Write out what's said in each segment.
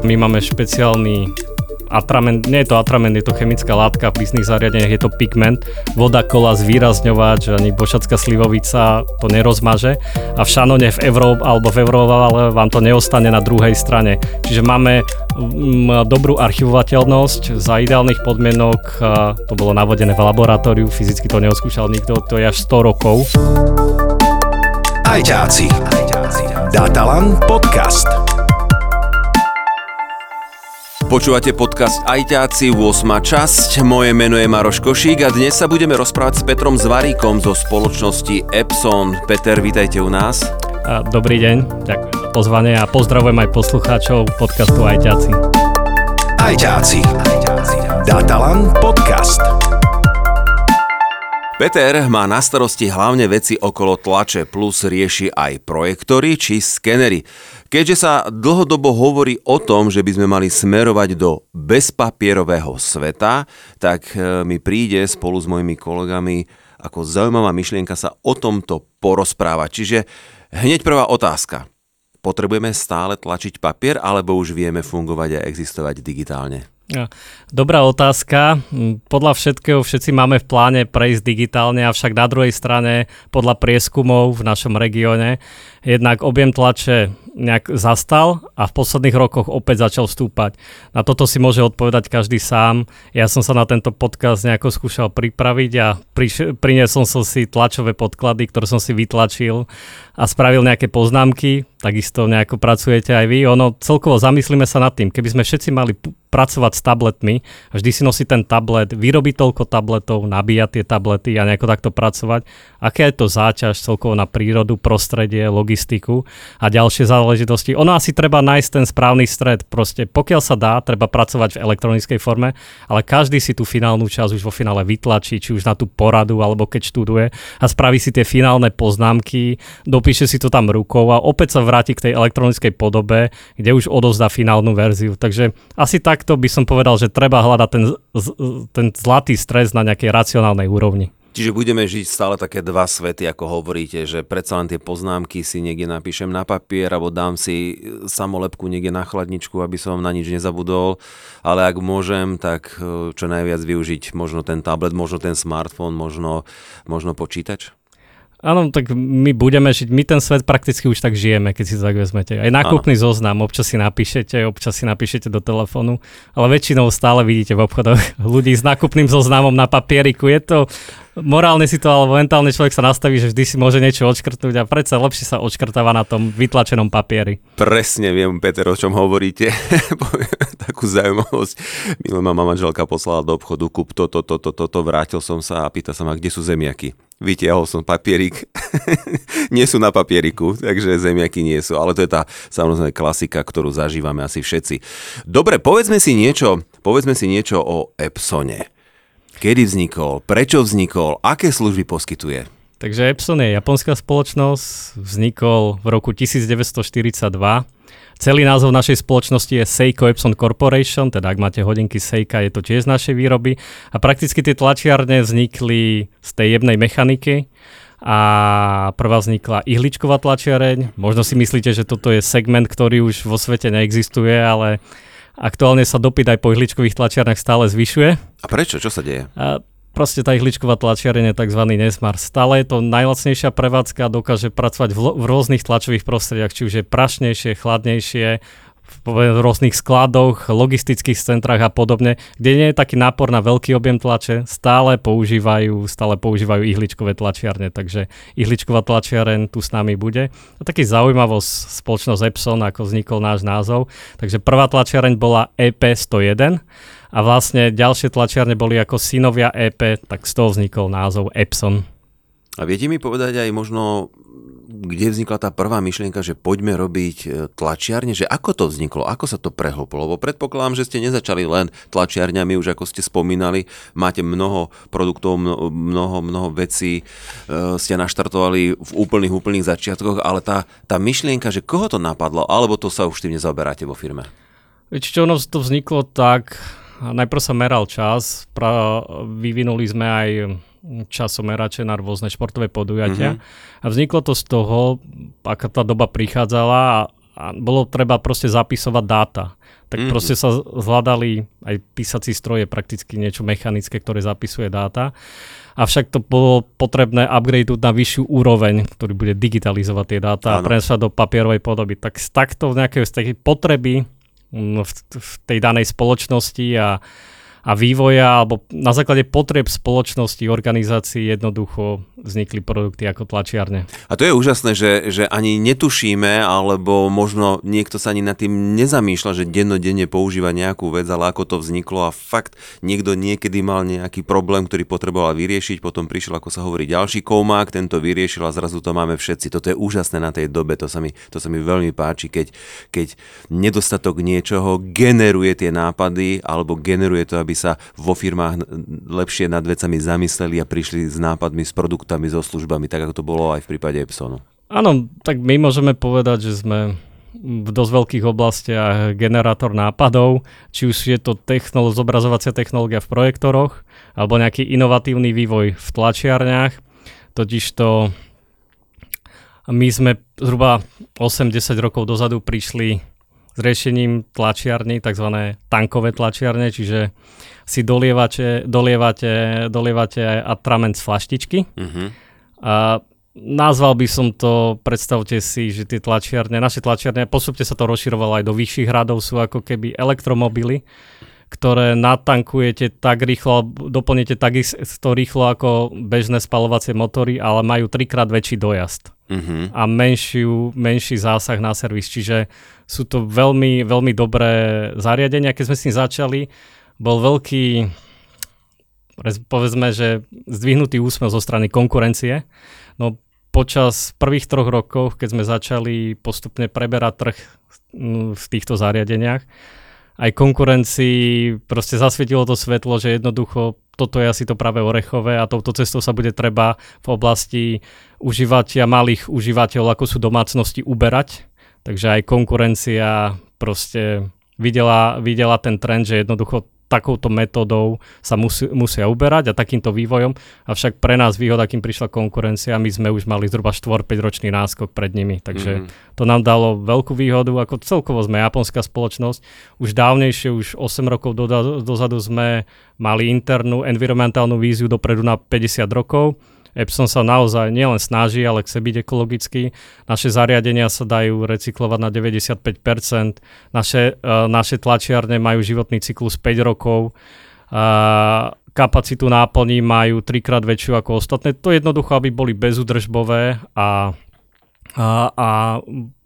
My máme špeciálny atrament, nie je to atrament, je to chemická látka v písnych zariadeniach, je to pigment. Voda, kola, zvýrazňovať, že ani bošacká slivovica to nerozmaže a v šanone v Európe alebo v Európe vám to neostane na druhej strane. Čiže máme mm, dobrú archivovateľnosť za ideálnych podmienok, to bolo navodené v laboratóriu, fyzicky to neoskúšal nikto, to je až 100 rokov. Ajťáci. Datalan podcast. Počúvate podcast Ajťáci 8. časť. Moje meno je Maroš Košík a dnes sa budeme rozprávať s Petrom Zvaríkom zo spoločnosti Epson. Peter, vítajte u nás. Dobrý deň, ďakujem za pozvanie a pozdravujem aj poslucháčov podcastu Ajťáci. Ajťáci. Datalan podcast. Peter má na starosti hlavne veci okolo tlače plus rieši aj projektory či skenery. Keďže sa dlhodobo hovorí o tom, že by sme mali smerovať do bezpapierového sveta, tak e, mi príde spolu s mojimi kolegami ako zaujímavá myšlienka sa o tomto porozprávať. Čiže hneď prvá otázka. Potrebujeme stále tlačiť papier, alebo už vieme fungovať a existovať digitálne? Dobrá otázka. Podľa všetkého všetci máme v pláne prejsť digitálne, avšak na druhej strane podľa prieskumov v našom regióne jednak objem tlače nejak zastal a v posledných rokoch opäť začal stúpať. Na toto si môže odpovedať každý sám. Ja som sa na tento podcast nejako skúšal pripraviť a priš- priniesol som si tlačové podklady, ktoré som si vytlačil a spravil nejaké poznámky, takisto nejako pracujete aj vy. Ono celkovo zamyslíme sa nad tým, keby sme všetci mali p- pracovať s tabletmi, vždy si nosí ten tablet, vyrobiť toľko tabletov, nabíjať tie tablety a nejako takto pracovať, aké je to záťaž celkovo na prírodu, prostredie, logistiku a ďalšie záležitosti. Ono asi treba nájsť ten správny stred. Proste pokiaľ sa dá, treba pracovať v elektronickej forme, ale každý si tú finálnu časť už vo finále vytlačí, či už na tú poradu, alebo keď študuje a spraví si tie finálne poznámky, dopíše si to tam rukou a opäť sa vráti k tej elektronickej podobe, kde už odovzdá finálnu verziu. Takže asi takto by som povedal, že treba hľadať ten, ten zlatý stres na nejakej racionálnej úrovni. Čiže budeme žiť stále také dva svety, ako hovoríte, že predsa len tie poznámky si niekde napíšem na papier, alebo dám si samolepku niekde na chladničku, aby som na nič nezabudol, ale ak môžem, tak e, čo najviac využiť možno ten tablet, možno ten smartfón, možno, možno počítač? Áno, tak my budeme žiť, my ten svet prakticky už tak žijeme, keď si to tak vezmete. Aj nákupný Áno. zoznam, občas si napíšete, občas si napíšete do telefónu, ale väčšinou stále vidíte v obchodoch ľudí s nákupným zoznamom na papieriku. Je to morálne si to, alebo mentálne človek sa nastaví, že vždy si môže niečo odškrtnúť a predsa lepšie sa odškrtáva na tom vytlačenom papieri. Presne viem, Peter, o čom hovoríte. Takú zaujímavosť. Milá ma manželka poslala do obchodu, kúp toto, toto, toto, to, vrátil som sa a pýta sa ma, kde sú zemiaky vytiahol som papierik. nie sú na papieriku, takže zemiaky nie sú. Ale to je tá samozrejme klasika, ktorú zažívame asi všetci. Dobre, povedzme si niečo, povedzme si niečo o Epsone. Kedy vznikol, prečo vznikol, aké služby poskytuje? Takže Epson je japonská spoločnosť, vznikol v roku 1942 Celý názov našej spoločnosti je Seiko Epson Corporation, teda ak máte hodinky Seika, je to tiež z našej výroby. A prakticky tie tlačiarne vznikli z tej jednej mechaniky a prvá vznikla ihličková tlačiareň. Možno si myslíte, že toto je segment, ktorý už vo svete neexistuje, ale aktuálne sa dopyt aj po ihličkových tlačiarnách stále zvyšuje. A prečo? Čo sa deje? A proste tá ihličková tlačiareň je tzv. nesmar. Stále je to najlacnejšia prevádzka dokáže pracovať v, v rôznych tlačových prostrediach, či už je prašnejšie, chladnejšie, v rôznych skladoch, logistických centrách a podobne, kde nie je taký nápor na veľký objem tlače, stále používajú, stále používajú ihličkové tlačiarne, takže ihličková tlačiareň tu s nami bude. A taký zaujímavosť spoločnosť Epson, ako vznikol náš názov. Takže prvá tlačiareň bola EP101 a vlastne ďalšie tlačiarne boli ako synovia EP, tak z toho vznikol názov Epson. A viete mi povedať aj možno, kde vznikla tá prvá myšlienka, že poďme robiť e, tlačiarne, že ako to vzniklo, ako sa to prehlplo, lebo predpokladám, že ste nezačali len tlačiarňami, už ako ste spomínali, máte mnoho produktov, mnoho, mnoho vecí, e, ste naštartovali v úplných, úplných začiatkoch, ale tá, tá myšlienka, že koho to napadlo, alebo to sa už tým nezaoberáte vo firme? Viete ono to vzniklo tak, najprv sa meral čas, pra, vyvinuli sme aj časomerače na rôzne športové podujatia mm-hmm. a vzniklo to z toho, aká tá doba prichádzala a a bolo treba proste zapisovať dáta. Tak mm-hmm. proste sa zhľadali aj písací stroje, prakticky niečo mechanické, ktoré zapisuje dáta. Avšak to bolo potrebné upgrade na vyššiu úroveň, ktorý bude digitalizovať tie dáta a prenesať do papierovej podoby. Tak takto nejaké z tej potreby mm, v, v tej danej spoločnosti a a vývoja alebo na základe potrieb spoločnosti, organizácií jednoducho vznikli produkty ako tlačiarne. A to je úžasné, že, že ani netušíme, alebo možno niekto sa ani nad tým nezamýšľa, že dennodenne používa nejakú vec, ale ako to vzniklo a fakt niekto niekedy mal nejaký problém, ktorý potreboval vyriešiť, potom prišiel, ako sa hovorí, ďalší koumák, tento vyriešil a zrazu to máme všetci. Toto je úžasné na tej dobe, to sa mi, to sa mi veľmi páči, keď, keď nedostatok niečoho generuje tie nápady alebo generuje to, aby aby sa vo firmách lepšie nad vecami zamysleli a prišli s nápadmi, s produktami, so službami, tak ako to bolo aj v prípade Epsonu. Áno, tak my môžeme povedať, že sme v dosť veľkých oblastiach generátor nápadov, či už je to technolo- zobrazovacia technológia v projektoroch, alebo nejaký inovatívny vývoj v tlačiarniach. Totižto my sme zhruba 8-10 rokov dozadu prišli riešením tlačiarní, tzv. tankové tlačiarne, čiže si dolievate, dolievate, dolievate atrament z flaštičky. Uh-huh. A nazval by som to, predstavte si, že tie tlačiarne, naše tlačiarne, postupne sa to rozširovalo aj do vyšších hradov, sú ako keby elektromobily, ktoré natankujete tak rýchlo, doplnite takisto rýchlo ako bežné spalovacie motory, ale majú trikrát väčší dojazd uh-huh. a menšiu, menší zásah na servis. Čiže sú to veľmi, veľmi dobré zariadenia. Keď sme s tým začali, bol veľký, povedzme, že zdvihnutý úsmev zo strany konkurencie. No počas prvých troch rokov, keď sme začali postupne preberať trh v týchto zariadeniach, aj konkurencii proste zasvietilo to svetlo, že jednoducho toto je asi to práve orechové a touto cestou sa bude treba v oblasti užívateľa, malých užívateľov, ako sú domácnosti, uberať. Takže aj konkurencia proste videla, videla ten trend, že jednoducho takouto metodou sa musí, musia uberať a takýmto vývojom. Avšak pre nás výhoda, kým prišla konkurencia, my sme už mali zhruba 4-5 ročný náskok pred nimi. Takže mm-hmm. to nám dalo veľkú výhodu, ako celkovo sme japonská spoločnosť. Už dávnejšie, už 8 rokov do, dozadu sme mali internú environmentálnu víziu dopredu na 50 rokov Epson sa naozaj nielen snaží, ale chce byť ekologický. Naše zariadenia sa dajú recyklovať na 95%. Naše, uh, naše tlačiarne majú životný cyklus 5 rokov. Uh, kapacitu náplní majú trikrát väčšiu ako ostatné. To jednoducho, aby boli bezudržbové a a, a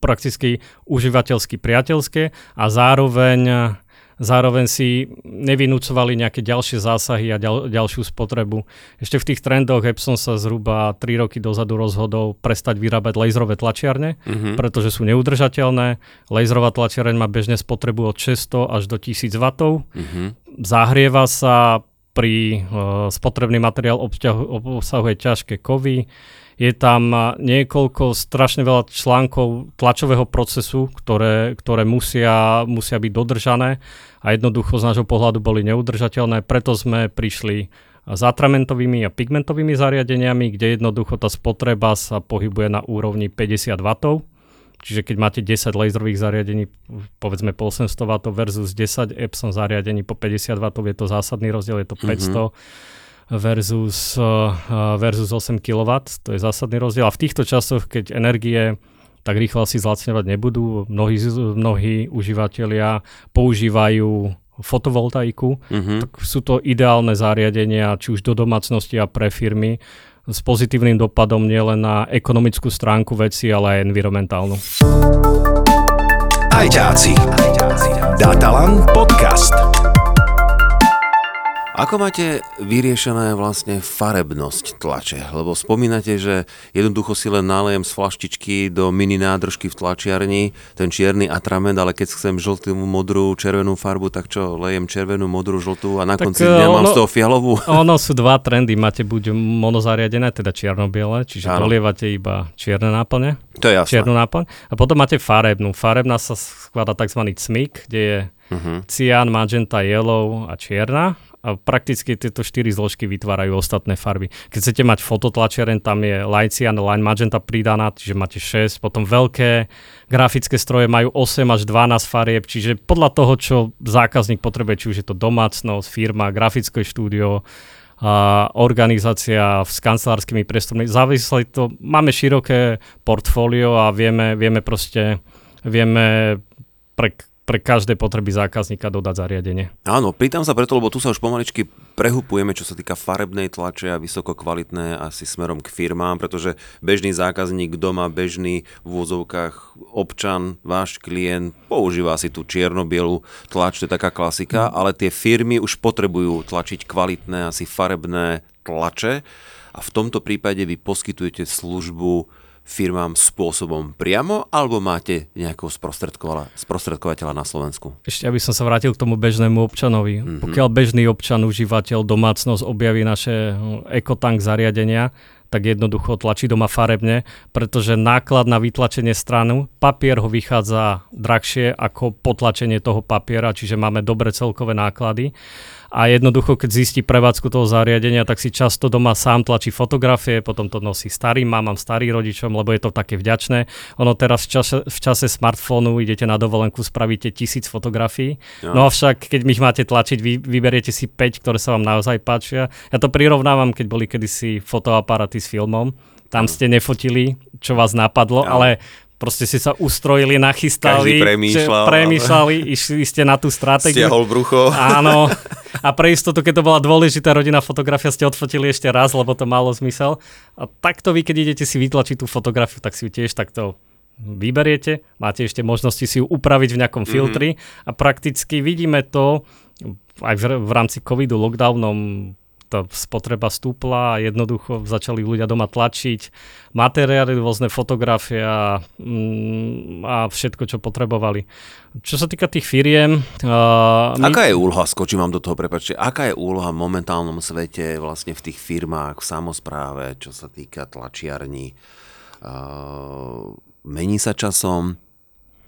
prakticky užívateľsky priateľské a zároveň zároveň si nevynúcovali nejaké ďalšie zásahy a ďal, ďalšiu spotrebu. Ešte v tých trendoch Epson sa zhruba 3 roky dozadu rozhodol prestať vyrábať laserové tlačiarne, uh-huh. pretože sú neudržateľné. Laserová tlačiareň má bežne spotrebu od 600 až do 1000 W. Uh-huh. Zahrieva sa pri uh, spotrebný materiál obsahuje ťažké kovy, je tam niekoľko strašne veľa článkov tlačového procesu, ktoré, ktoré musia, musia byť dodržané a jednoducho z nášho pohľadu boli neudržateľné, preto sme prišli s atramentovými a pigmentovými zariadeniami, kde jednoducho tá spotreba sa pohybuje na úrovni 50 W. Čiže keď máte 10 laserových zariadení, povedzme po 800 W versus 10 Epson zariadení po 50 W, je to zásadný rozdiel, je to 500. Mm-hmm versus, uh, versus 8 kW. To je zásadný rozdiel. A v týchto časoch, keď energie tak rýchlo si zlacňovať nebudú, mnohí, mnohí užívateľia používajú fotovoltaiku, uh-huh. tak sú to ideálne zariadenia, či už do domácnosti a pre firmy, s pozitívnym dopadom nielen na ekonomickú stránku veci, ale aj environmentálnu. Ajťáci. Datalan podcast. Ako máte vyriešené vlastne farebnosť tlače? Lebo spomínate, že jednoducho si len nalejem z flaštičky do mini nádržky v tlačiarni ten čierny atrament, ale keď chcem žltú, modrú, červenú farbu, tak čo, lejem červenú, modrú, žltú a na tak konci dňa ono, mám z toho fialovú? Ono sú dva trendy. Máte buď monozariadené, teda čierno-biele, čiže ano. dolievate iba čierne náplne. To je jasné. Čiernu náplň. A potom máte farebnú. Farebná sa skladá tzv. cmik, kde je uh-huh. cian, magenta, yellow a čierna prakticky tieto štyri zložky vytvárajú ostatné farby. Keď chcete mať fototlačiareň, tam je Lycian, Line Magenta pridaná, čiže máte 6, potom veľké grafické stroje majú 8 až 12 farieb, čiže podľa toho, čo zákazník potrebuje, či už je to domácnosť, firma, grafické štúdio, a organizácia s kancelárskymi priestormi. Závisle to, máme široké portfólio a vieme, vieme proste, vieme pre pre každé potreby zákazníka dodať zariadenie. Áno, pýtam sa preto, lebo tu sa už pomaličky prehupujeme, čo sa týka farebnej tlače a vysoko kvalitné asi smerom k firmám, pretože bežný zákazník doma, bežný v úvozovkách občan, váš klient používa si tú čierno-bielu tlač, to je taká klasika, mm. ale tie firmy už potrebujú tlačiť kvalitné, asi farebné tlače a v tomto prípade vy poskytujete službu firmám spôsobom priamo, alebo máte nejakého sprostredkovateľa na Slovensku? Ešte aby som sa vrátil k tomu bežnému občanovi. Mm-hmm. Pokiaľ bežný občan, užívateľ, domácnosť objaví naše ekotank zariadenia, tak jednoducho tlačí doma farebne, pretože náklad na vytlačenie stranu, papier ho vychádza drahšie ako potlačenie toho papiera, čiže máme dobre celkové náklady a jednoducho, keď zistí prevádzku toho zariadenia, tak si často doma sám tlačí fotografie, potom to nosí starým mamám, starým rodičom, lebo je to také vďačné. Ono teraz v čase, v čase smartfónu idete na dovolenku, spravíte tisíc fotografií, ja. no avšak keď ich máte tlačiť, vy vyberiete si 5, ktoré sa vám naozaj páčia. Ja to prirovnávam, keď boli kedysi fotoaparáty s filmom, tam ste nefotili, čo vás napadlo, ja. ale proste si sa ustrojili, nachystali, premýšľal, premýšľali išli ste na tú stratégiu. Stiahol brucho. Áno. A pre istotu, keď to bola dôležitá rodinná fotografia, ste odfotili ešte raz, lebo to malo zmysel. A takto vy, keď idete si vytlačiť tú fotografiu, tak si ju tiež takto vyberiete, máte ešte možnosti si ju upraviť v nejakom mm-hmm. filtri a prakticky vidíme to aj v, v rámci covidu, lockdownom, tá spotreba stúpla a jednoducho začali ľudia doma tlačiť materiály, rôzne fotografie a, mm, a všetko, čo potrebovali. Čo sa týka tých firiem... Uh, my... Aká je úloha, skočím vám do toho, prepačte, aká je úloha v momentálnom svete vlastne v tých firmách, v samozpráve, čo sa týka tlačiarní? Uh, mení sa časom,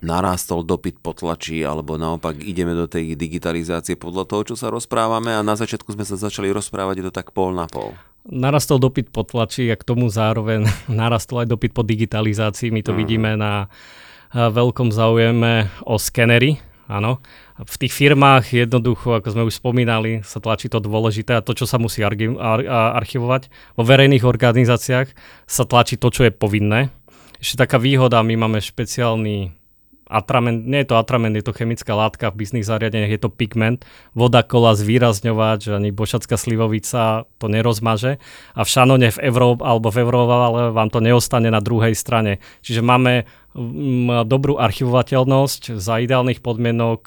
narástol dopyt po tlači, alebo naopak ideme do tej digitalizácie podľa toho, čo sa rozprávame a na začiatku sme sa začali rozprávať, je to tak pol na pol. Narastol dopyt po tlači a k tomu zároveň narastol aj dopyt po digitalizácii. My to uh-huh. vidíme na veľkom záujeme o skenery, áno. V tých firmách jednoducho, ako sme už spomínali, sa tlačí to dôležité a to, čo sa musí archi- ar- archivovať. Vo verejných organizáciách sa tlačí to, čo je povinné. Ešte taká výhoda, my máme špeciálny atrament, nie je to atrament, je to chemická látka v bizných zariadeniach, je to pigment. Voda, kola, zvýrazňovať, že ani bošacká slivovica to nerozmaže. A v šanone v Európe alebo v Európe ale vám to neostane na druhej strane. Čiže máme mm, dobrú archivovateľnosť za ideálnych podmienok,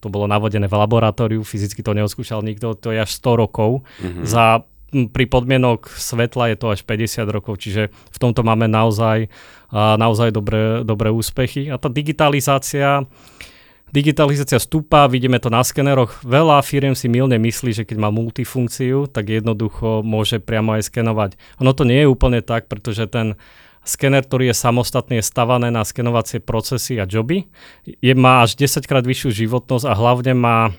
to bolo navodené v laboratóriu, fyzicky to neoskúšal nikto, to je až 100 rokov. Mm-hmm. Za pri podmienok svetla je to až 50 rokov, čiže v tomto máme naozaj, naozaj dobré, dobré úspechy. A tá digitalizácia, digitalizácia stúpa, vidíme to na skeneroch. Veľa firiem si milne myslí, že keď má multifunkciu, tak jednoducho môže priamo aj skenovať. Ono to nie je úplne tak, pretože ten skener, ktorý je samostatný, je stavané na skenovacie procesy a joby. Je, má až 10 krát vyššiu životnosť a hlavne má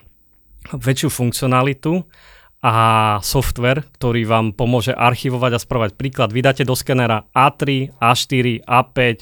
väčšiu funkcionalitu a software, ktorý vám pomôže archivovať a spravať príklad. Vydáte do skenera A3, A4, A5 uh,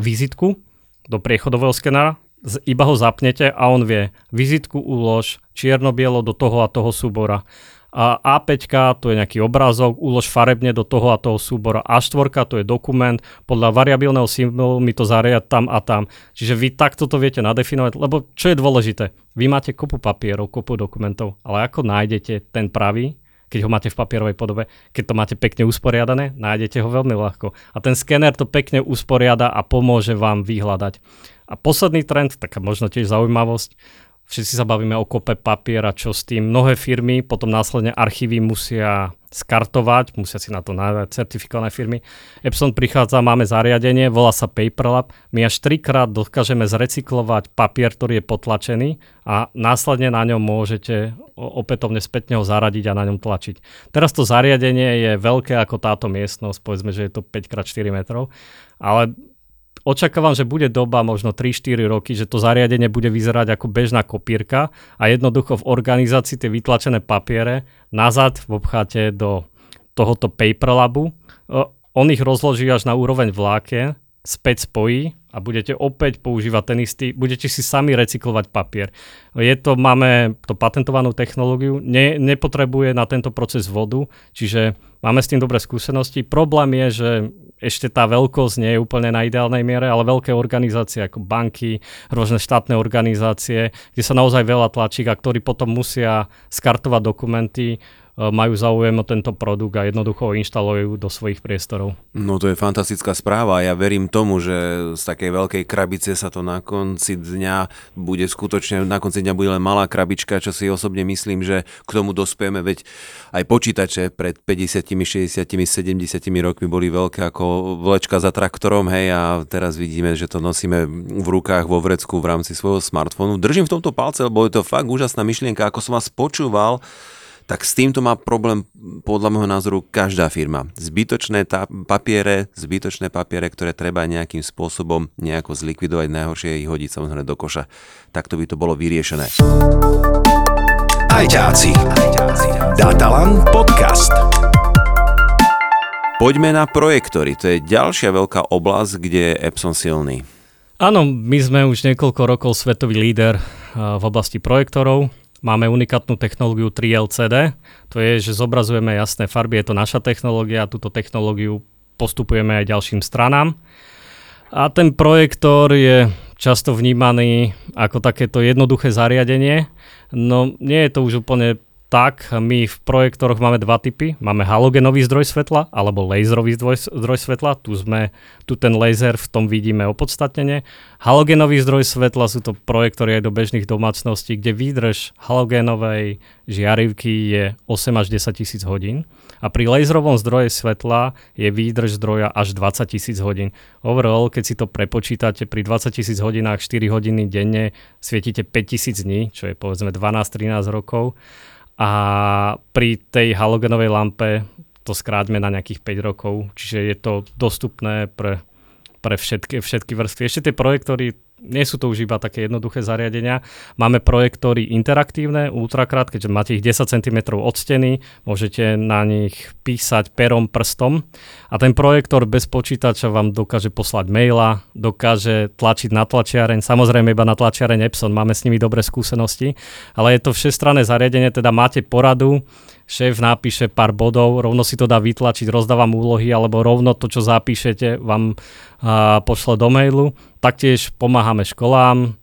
vizitku do priechodového skenera, iba ho zapnete a on vie vizitku ulož čierno-bielo do toho a toho súbora A5 to je nejaký obrázok, ulož farebne do toho a toho súbora. A4 to je dokument, podľa variabilného symbolu mi to zariať tam a tam. Čiže vy takto to viete nadefinovať, lebo čo je dôležité? Vy máte kopu papierov, kopu dokumentov, ale ako nájdete ten pravý, keď ho máte v papierovej podobe, keď to máte pekne usporiadané, nájdete ho veľmi ľahko. A ten skener to pekne usporiada a pomôže vám vyhľadať. A posledný trend, taká možno tiež zaujímavosť, Všetci sa bavíme o kope papiera, čo s tým. Mnohé firmy potom následne archívy musia skartovať, musia si na to nájsť certifikované firmy. Epson prichádza, máme zariadenie, volá sa Paperlab. My až trikrát dokážeme zrecyklovať papier, ktorý je potlačený a následne na ňom môžete opätovne spätne ho zaradiť a na ňom tlačiť. Teraz to zariadenie je veľké ako táto miestnosť, povedzme, že je to 5x4 metrov, ale očakávam, že bude doba možno 3-4 roky, že to zariadenie bude vyzerať ako bežná kopírka a jednoducho v organizácii tie vytlačené papiere nazad v obchate do tohoto paper labu. On ich rozloží až na úroveň vlákien, späť spojí a budete opäť používať ten istý, budete si sami recyklovať papier. Je to, máme to patentovanú technológiu, ne, nepotrebuje na tento proces vodu, čiže máme s tým dobré skúsenosti. Problém je, že ešte tá veľkosť nie je úplne na ideálnej miere, ale veľké organizácie ako banky, rôzne štátne organizácie, kde sa naozaj veľa tlačí a ktorí potom musia skartovať dokumenty, majú záujem o tento produkt a jednoducho ho inštalujú do svojich priestorov. No to je fantastická správa. Ja verím tomu, že z takej veľkej krabice sa to na konci dňa bude skutočne, na konci dňa bude len malá krabička, čo si osobne myslím, že k tomu dospieme, veď aj počítače pred 50, 60, 70 rokmi boli veľké ako vlečka za traktorom, hej, a teraz vidíme, že to nosíme v rukách, vo vrecku v rámci svojho smartfónu. Držím v tomto palce, lebo je to fakt úžasná myšlienka, ako som vás počúval, tak s týmto má problém podľa môjho názoru každá firma. Zbytočné tá, papiere, zbytočné papiere, ktoré treba nejakým spôsobom nejako zlikvidovať, najhoršie je ich hodiť samozrejme do koša. Takto by to bolo vyriešené. Ajťáci. Datalan podcast. Poďme na projektory. To je ďalšia veľká oblasť, kde je Epson silný. Áno, my sme už niekoľko rokov svetový líder v oblasti projektorov. Máme unikátnu technológiu 3LCD, to je, že zobrazujeme jasné farby, je to naša technológia, túto technológiu postupujeme aj ďalším stranám. A ten projektor je často vnímaný ako takéto jednoduché zariadenie, no nie je to už úplne tak my v projektoroch máme dva typy. Máme halogenový zdroj svetla alebo laserový zdroj, zdroj svetla. Tu, sme, tu ten laser v tom vidíme opodstatnenie. Halogenový zdroj svetla sú to projektory aj do bežných domácností, kde výdrž halogénovej žiarivky je 8 až 10 tisíc hodín. A pri laserovom zdroje svetla je výdrž zdroja až 20 tisíc hodín. Overall, keď si to prepočítate, pri 20 tisíc hodinách 4 hodiny denne svietite 5 tisíc dní, čo je povedzme 12-13 rokov a pri tej halogenovej lampe to skráťme na nejakých 5 rokov, čiže je to dostupné pre, pre všetky, všetky vrstvy. Ešte tie projektory nie sú to už iba také jednoduché zariadenia. Máme projektory interaktívne, ultrakrát, keďže máte ich 10 cm od steny, môžete na nich písať perom prstom a ten projektor bez počítača vám dokáže poslať maila, dokáže tlačiť na tlačiareň, samozrejme iba na tlačiareň Epson, máme s nimi dobré skúsenosti, ale je to všestranné zariadenie, teda máte poradu, šéf napíše pár bodov, rovno si to dá vytlačiť, rozdávam úlohy, alebo rovno to, čo zapíšete, vám a, pošle do mailu. Taktiež pomáhame školám,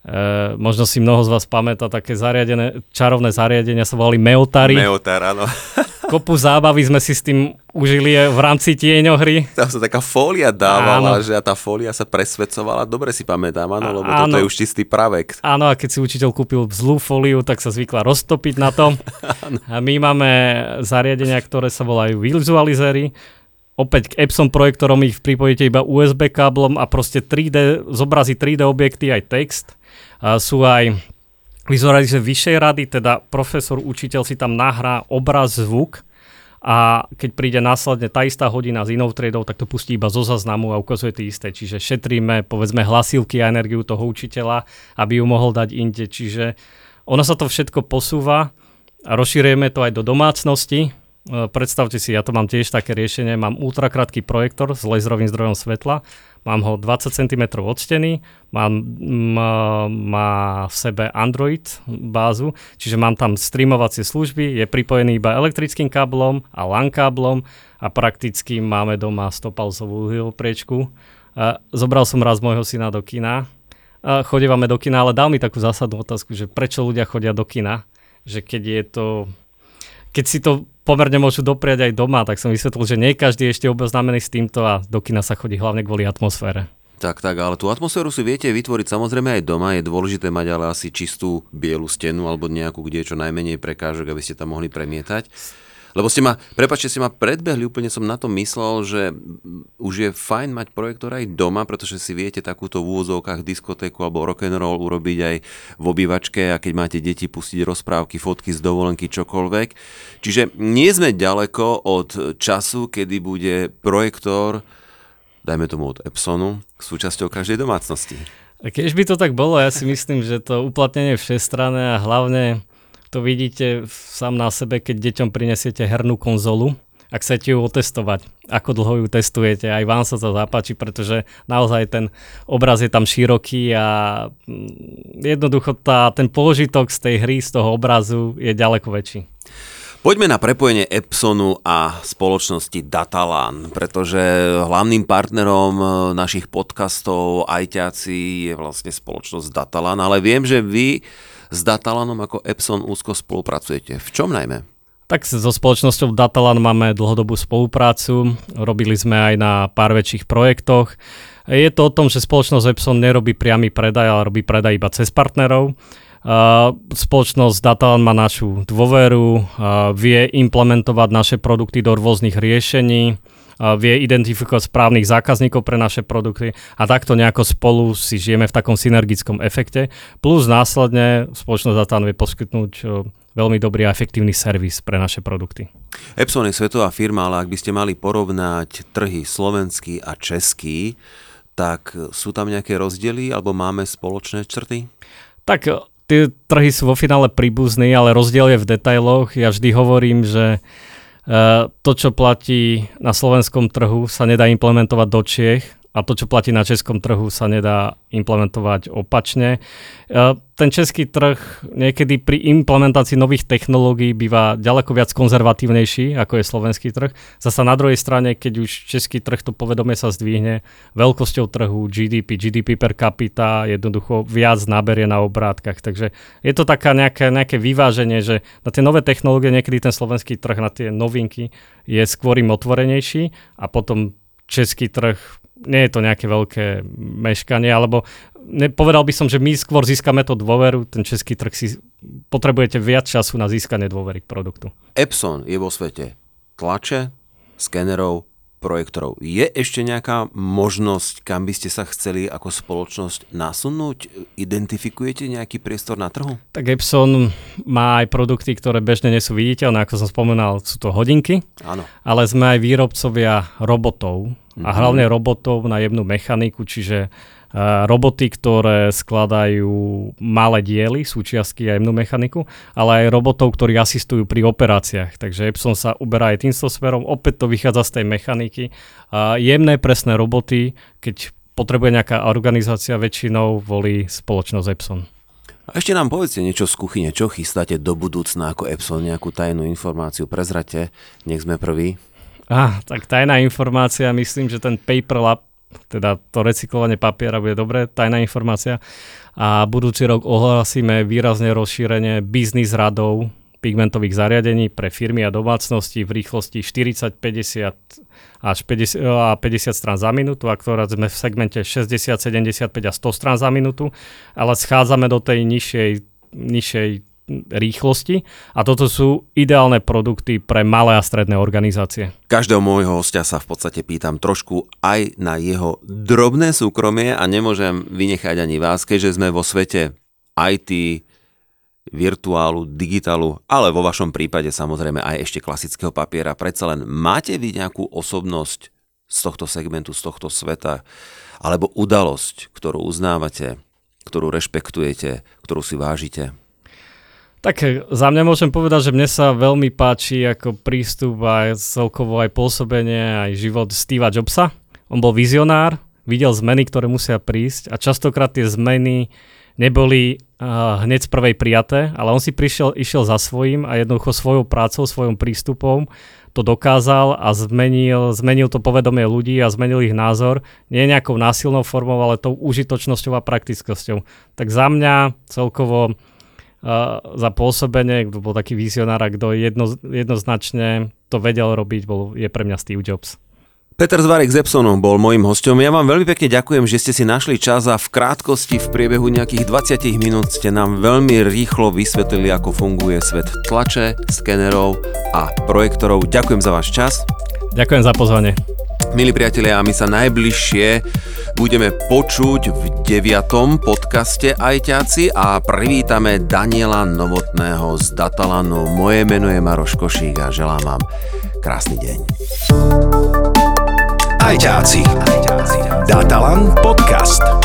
E, možno si mnoho z vás pamätá také zariadené, čarovné zariadenia sa volali Meotary. Meotar, áno. Kopu zábavy sme si s tým užili v rámci tieňohry. Tam sa taká fólia dávala, áno. že a tá fólia sa presvedcovala. Dobre si pamätám, áno, lebo áno. toto je už čistý pravek. Áno, a keď si učiteľ kúpil zlú fóliu, tak sa zvykla roztopiť na to. a my máme zariadenia, ktoré sa volajú vizualizery opäť k Epson projektorom ich pripojíte iba USB káblom a proste 3D, zobrazí 3D objekty aj text. A sú aj vizualizácie vyššej rady, teda profesor, učiteľ si tam nahrá obraz, zvuk a keď príde následne tá istá hodina s inou triedou, tak to pustí iba zo zaznamu a ukazuje tie isté. Čiže šetríme povedzme hlasivky a energiu toho učiteľa, aby ju mohol dať inde. Čiže ono sa to všetko posúva a rozširujeme to aj do domácnosti, predstavte si, ja to mám tiež také riešenie, mám ultrakrátky projektor s laserovým zdrojom svetla, mám ho 20 cm od steny, mám, má, má v sebe Android bázu, čiže mám tam streamovacie služby, je pripojený iba elektrickým káblom a LAN káblom. A prakticky máme doma 100 priečku. A zobral som raz môjho syna do kina, chodívame do kina, ale dal mi takú zásadnú otázku, že prečo ľudia chodia do kina, že keď je to keď si to pomerne môžu dopriať aj doma, tak som vysvetlil, že nie každý je ešte oboznámený s týmto a do kina sa chodí hlavne kvôli atmosfére. Tak, tak, ale tú atmosféru si viete vytvoriť samozrejme aj doma. Je dôležité mať ale asi čistú bielu stenu alebo nejakú, kde je čo najmenej prekážok, aby ste tam mohli premietať. Lebo ste ma, prepačte, ste ma predbehli, úplne som na to myslel, že už je fajn mať projektor aj doma, pretože si viete takúto v úvozovkách diskotéku alebo rock'n'roll urobiť aj v obývačke a keď máte deti pustiť rozprávky, fotky z dovolenky, čokoľvek. Čiže nie sme ďaleko od času, kedy bude projektor dajme tomu od Epsonu, súčasťou každej domácnosti. Keď by to tak bolo, ja si myslím, že to uplatnenie všestranné a hlavne to vidíte sám na sebe, keď deťom prinesiete hernú konzolu, ak chcete ju otestovať, ako dlho ju testujete, aj vám sa to zapáči, pretože naozaj ten obraz je tam široký a mm, jednoducho tá, ten pôžitok z tej hry, z toho obrazu je ďaleko väčší. Poďme na prepojenie Epsonu a spoločnosti Datalan, pretože hlavným partnerom e, našich podcastov Ajťáci je vlastne spoločnosť Datalan, ale viem, že vy s Datalanom ako Epson úzko spolupracujete. V čom najmä? Tak so spoločnosťou Datalan máme dlhodobú spoluprácu, robili sme aj na pár väčších projektoch. Je to o tom, že spoločnosť Epson nerobí priamy predaj, ale robí predaj iba cez partnerov. Uh, spoločnosť Datalan má našu dôveru, uh, vie implementovať naše produkty do rôznych riešení, uh, vie identifikovať správnych zákazníkov pre naše produkty a takto nejako spolu si žijeme v takom synergickom efekte. Plus následne spoločnosť Datalan vie poskytnúť veľmi dobrý a efektívny servis pre naše produkty. Epson je svetová firma, ale ak by ste mali porovnať trhy slovenský a český, tak sú tam nejaké rozdiely alebo máme spoločné črty? Tak tie trhy sú vo finále príbuzní, ale rozdiel je v detailoch. Ja vždy hovorím, že uh, to, čo platí na slovenskom trhu, sa nedá implementovať do Čiech a to, čo platí na českom trhu, sa nedá implementovať opačne. E, ten český trh niekedy pri implementácii nových technológií býva ďaleko viac konzervatívnejší, ako je slovenský trh. Zasa na druhej strane, keď už český trh to povedomie sa zdvihne, veľkosťou trhu, GDP, GDP per capita jednoducho viac naberie na obrátkach. Takže je to taká nejaké, nejaké vyváženie, že na tie nové technológie niekedy ten slovenský trh na tie novinky je skôr im otvorenejší a potom český trh nie je to nejaké veľké meškanie, alebo povedal by som, že my skôr získame to dôveru, ten český trh si potrebujete viac času na získanie dôvery k produktu. Epson je vo svete tlače, skenerov, projektorov. Je ešte nejaká možnosť, kam by ste sa chceli ako spoločnosť nasunúť? Identifikujete nejaký priestor na trhu? Tak Epson má aj produkty, ktoré bežne nie sú viditeľné, ako som spomínal, sú to hodinky, Áno. ale sme aj výrobcovia robotov a hlavne robotov na jemnú mechaniku, čiže roboty, ktoré skladajú malé diely, súčiastky a jemnú mechaniku, ale aj robotov, ktorí asistujú pri operáciách. Takže Epson sa uberá aj týmto smerom, opäť to vychádza z tej mechaniky. Jemné presné roboty, keď potrebuje nejaká organizácia, väčšinou volí spoločnosť Epson. A ešte nám povedzte niečo z kuchyne, čo chystáte do budúcna ako Epson, nejakú tajnú informáciu, prezrate, nech sme prví. Ah, tak tajná informácia, myslím, že ten Paper Lab teda to recyklovanie papiera bude dobre, tajná informácia. A budúci rok ohlasíme výrazne rozšírenie biznis radov pigmentových zariadení pre firmy a domácnosti v rýchlosti 40, 50 až 50, a 50 strán za minútu, akorát sme v segmente 60, 75 a 100 strán za minútu, ale schádzame do tej nižšej, nižšej rýchlosti a toto sú ideálne produkty pre malé a stredné organizácie. Každého môjho hostia sa v podstate pýtam trošku aj na jeho drobné súkromie a nemôžem vynechať ani vás, keďže sme vo svete IT, virtuálu, digitálu, ale vo vašom prípade samozrejme aj ešte klasického papiera. Predsa len máte vy nejakú osobnosť z tohto segmentu, z tohto sveta, alebo udalosť, ktorú uznávate, ktorú rešpektujete, ktorú si vážite? Tak za mňa môžem povedať, že mne sa veľmi páči ako prístup aj celkovo aj pôsobenie, aj život Steva Jobsa. On bol vizionár, videl zmeny, ktoré musia prísť a častokrát tie zmeny neboli uh, hneď z prvej prijaté, ale on si prišiel, išiel za svojím a jednoducho svojou prácou, svojom prístupom to dokázal a zmenil, zmenil to povedomie ľudí a zmenil ich názor. Nie nejakou násilnou formou, ale tou užitočnosťou a praktickosťou. Tak za mňa celkovo za pôsobenie, kto bol taký vizionár a kto jedno, jednoznačne to vedel robiť, bol, je pre mňa Steve Jobs. Peter Zvarek z Epsonu bol môjim hostom. Ja vám veľmi pekne ďakujem, že ste si našli čas a v krátkosti v priebehu nejakých 20 minút ste nám veľmi rýchlo vysvetlili, ako funguje svet tlače, skenerov a projektorov. Ďakujem za váš čas. Ďakujem za pozvanie. Milí priatelia, my sa najbližšie budeme počuť v deviatom podcaste Ajťáci a privítame Daniela Novotného z Datalanu. Moje meno je Maroš Košík a želám vám krásny deň. Ajťáci. Datalan podcast.